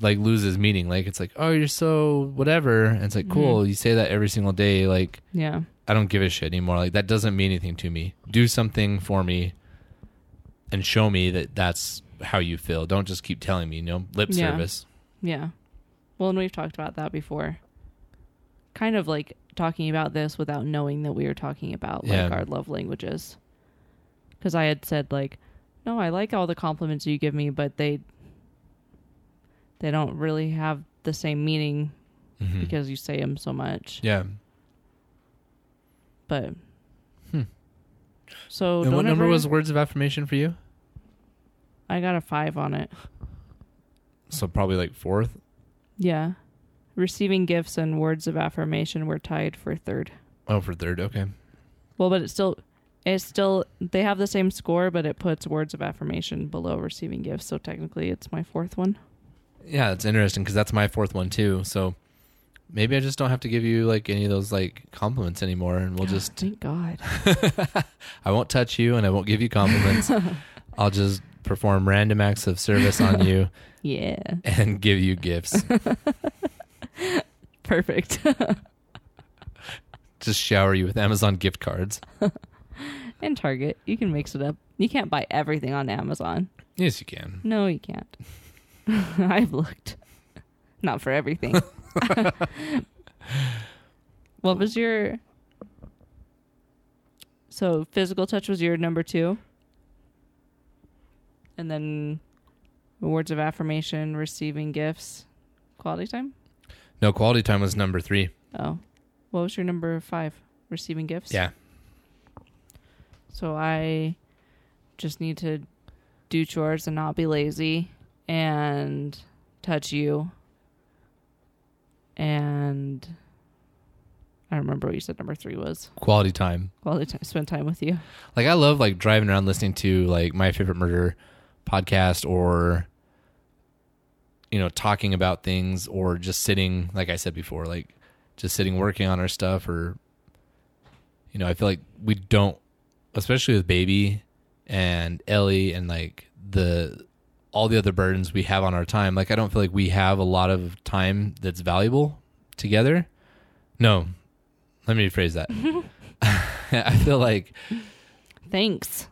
like loses meaning. Like it's like, oh, you're so whatever. And it's like, mm-hmm. cool. You say that every single day. Like Yeah. I don't give a shit anymore. Like that doesn't mean anything to me. Do something for me and show me that that's how you feel. Don't just keep telling me. You know, lip Yeah. service. Yeah. Well, and we've talked about that before. Kind of like talking about this without knowing that we were talking about like Yeah. our love languages. Cuz I had said like, "No, I like all the compliments you give me, but they they don't really have the same meaning Mhm. because you say them so much." yeah. But Hmm. So and what number ever- was words of affirmation for you? I got a 5 on it. So probably like fourth. Yeah. Receiving gifts and words of affirmation were tied for third. Oh, for third. Okay. Well, but it's still, it's still, they have the same score, but it puts words of affirmation below receiving gifts. So technically, it's my fourth one. Yeah, it's interesting because that's my fourth one too. So maybe I just don't have to give you like any of those like compliments anymore, and we'll oh, just Thank God. I won't touch you and I won't give you compliments. I'll just perform random acts of service on you Yeah. and give you gifts. Perfect. just shower you with Amazon gift cards. and Target, you can mix it up. You can't buy everything on Amazon. Yes, you can. No, you can't. I've looked. Not for everything. what was your. So, physical touch was your number two? And then words of affirmation, receiving gifts, quality time? No, quality time was number three. Oh. What was your number five? Receiving gifts? Yeah. So I just need to do chores and not be lazy and touch you. And I don't remember what you said number three was. Quality time. Quality time, spend time with you. Like I love like driving around listening to like my favorite murder podcast or you know talking about things or just sitting like I said before like just sitting working on our stuff or you know I feel like we don't especially with baby and Ellie and like the all the other burdens we have on our time like I don't feel like we have a lot of time that's valuable together. No. Let me rephrase that. I feel like Thanks.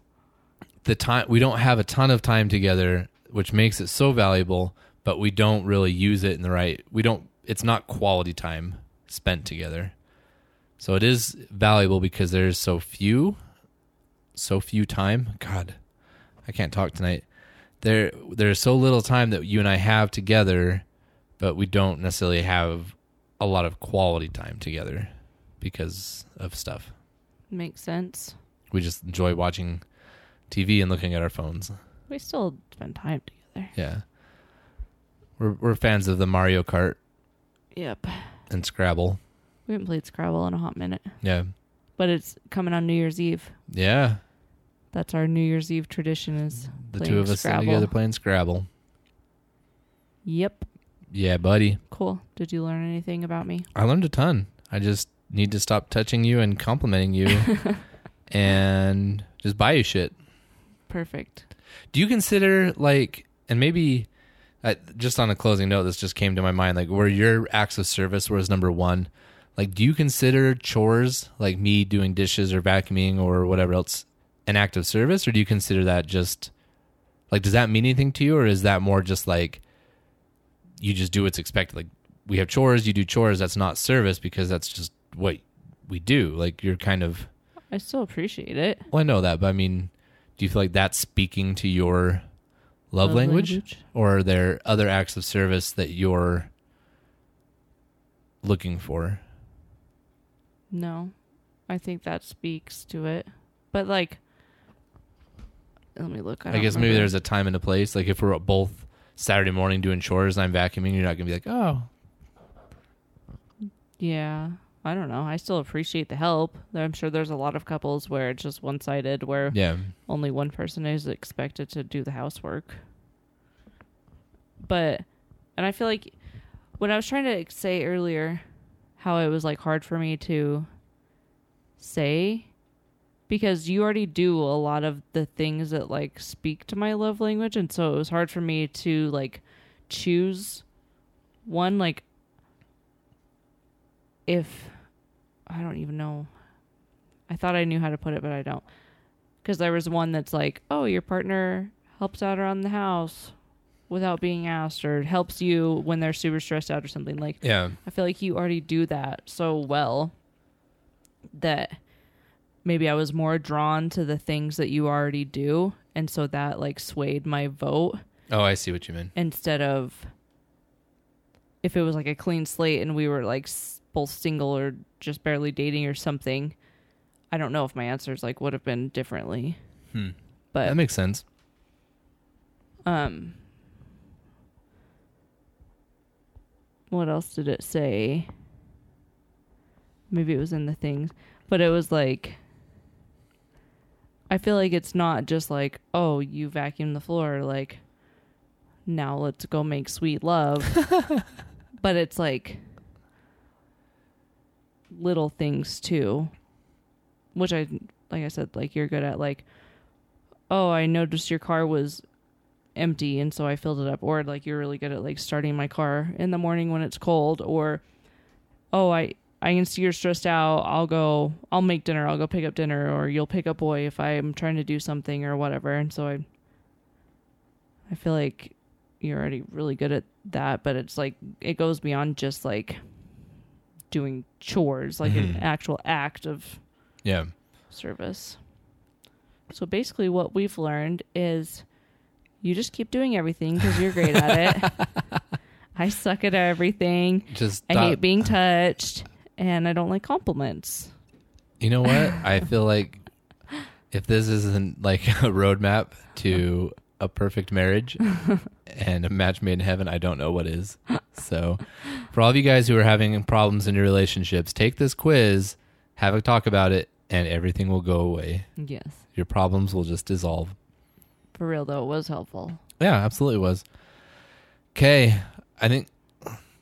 the time we don't have a ton of time together which makes it so valuable but we don't really use it in the right we don't it's not quality time spent together so it is valuable because there's so few so few time god i can't talk tonight there there's so little time that you and i have together but we don't necessarily have a lot of quality time together because of stuff Makes sense. we just enjoy watching TV and looking at our phones. We still spend time together. Yeah. We're we're fans of the Mario Kart Yep. and Scrabble. We haven't played Scrabble in a hot minute, Yeah. but it's coming on New Year's Eve. Yeah. That's our New Year's Eve tradition. Is The two of us sitting Scrabble. together playing Scrabble. yep. Yeah, buddy. Cool. Did you learn anything about me? I learned a ton. I just need to stop touching you and complimenting you and just buy you shit. Perfect. Do you consider like, and maybe uh, just on a closing note, this just came to my mind, like where your acts of service was number one. Like, do you consider chores like me doing dishes or vacuuming or whatever else an act of service, or do you consider that just like does that mean anything to you, or is that more just like you just do what's expected? Like we have chores, you do chores. That's not service because that's just what we do. Like you're kind of I still appreciate it. well, I know that, but I mean, do you feel like that's speaking to your love, language? Or are there other acts of service that you're looking for? No, I think that speaks to it. But like, let me look. I, I, guess maybe there's a time and a place. Like if we're both Saturday morning doing chores and I'm vacuuming, you're not gonna be like, oh, Yeah, I don't know. I still appreciate the help. I'm sure there's a lot of couples where it's just one sided, where yeah, only one person is expected to do the housework. But, and I feel like what I was trying to say earlier, how it was like hard for me to say because you already do a lot of the things that like speak to my love language and so it was hard for me to like choose one like if I don't even know. I thought I knew how to put it but I don't. Because there was one that's like oh your partner helps out around the house without being asked or helps you when they're super stressed out or something. Like yeah, I feel like you already do that so well that maybe I was more drawn to the things that you already do. And so that like swayed my vote oh, I see what you mean. instead of if it was like a clean slate and we were like both single or just barely dating or something. I don't know if my answers like would have been differently. Hmm. But that makes sense. um what else did it say maybe it was in the things but it was like i feel like it's not just like oh you vacuum the floor like now let's go make sweet love. But it's like little things too which i like i said like you're good at like oh i noticed your car was empty and so I filled it up. Or like you're really good at like starting my car in the morning when it's cold or oh I I can see you're stressed out I'll go I'll make dinner I'll go pick up dinner or you'll pick up boy if I'm trying to do something or whatever and so I I feel like you're already really good at that but it's like it goes beyond just like doing chores like an Mhm. actual act of Yeah, service. So basically, what we've learned is you just keep doing everything because you're great at it. I suck at everything. just I hate being touched, and I don't like compliments. You know what? I feel like if this isn't like a roadmap to a perfect marriage and a match made in heaven, I don't know what is. So, for all of you guys who are having problems in your relationships, take this quiz, have a talk about it, and everything will go away. Yes, Your problems will just dissolve. for real though, it was helpful. Yeah, absolutely was. Okay, I think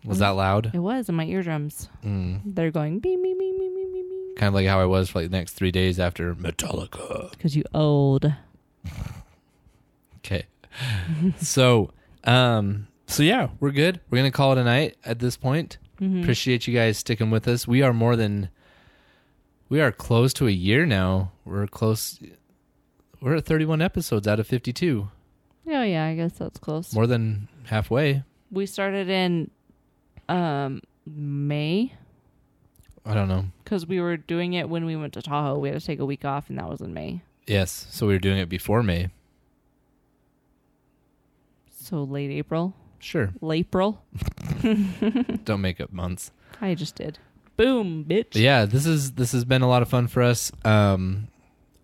was that loud? It was in my eardrums. Mm. They're going beep beep beep beep beep beep. Kind of like how I was for like the next three days after Metallica. Because you old. Okay. so, um, so yeah, we're good. We're gonna call it a night at this point. Mhm. Appreciate you guys sticking with us. We are more than, we are close to a year now. We're close. We're at 31 episodes out of 52. Oh yeah, I guess that's close. More than halfway. We started in um May I don't know. because we were doing it when we went to Tahoe. We had to take a week off, and that was in May. Yes. So we were doing it before May. So late April. Sure. Late April. don't make up months. I just did. Boom, bitch. But yeah, this is this has been a lot of fun for us. Um,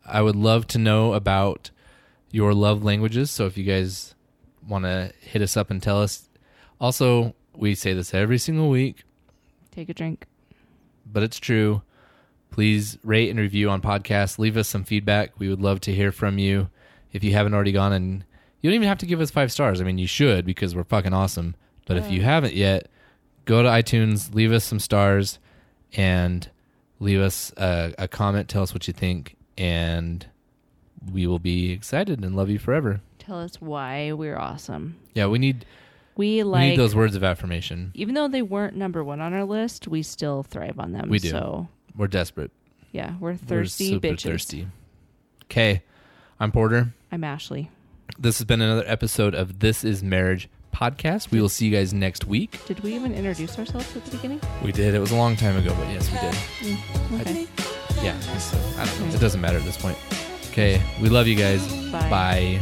I would love to know about your love languages. So if you guys want to hit us up and tell us, Also, we say this every single week, Take a drink. but it's true. Please rate and review on podcasts. Leave us some feedback. We would love to hear from you. If you haven't already gone and you don't even have to give us five stars. I mean, you should because we're fucking awesome. But if you uh. haven't yet, go to iTunes, leave us some stars, and leave us a, a comment. Tell us what you think, and we will be excited and love you forever. Tell us why we're awesome. Yeah, we need We we like need those words of affirmation. even though they weren't number one on our list, we still thrive on them. We do. So We're desperate. yeah, we're thirsty We're super bitches. thirsty. Okay, I'm Porter. I'm Ashley. This has been another episode of This Is Marriage podcast. We will see you guys next week. Did we even introduce ourselves at the beginning? We did. It was a long time ago, but yes, we did. Mm, okay. Yeah, I think so. I don't know. It doesn't matter at this point. Okay, we love you guys. Bye. Bye.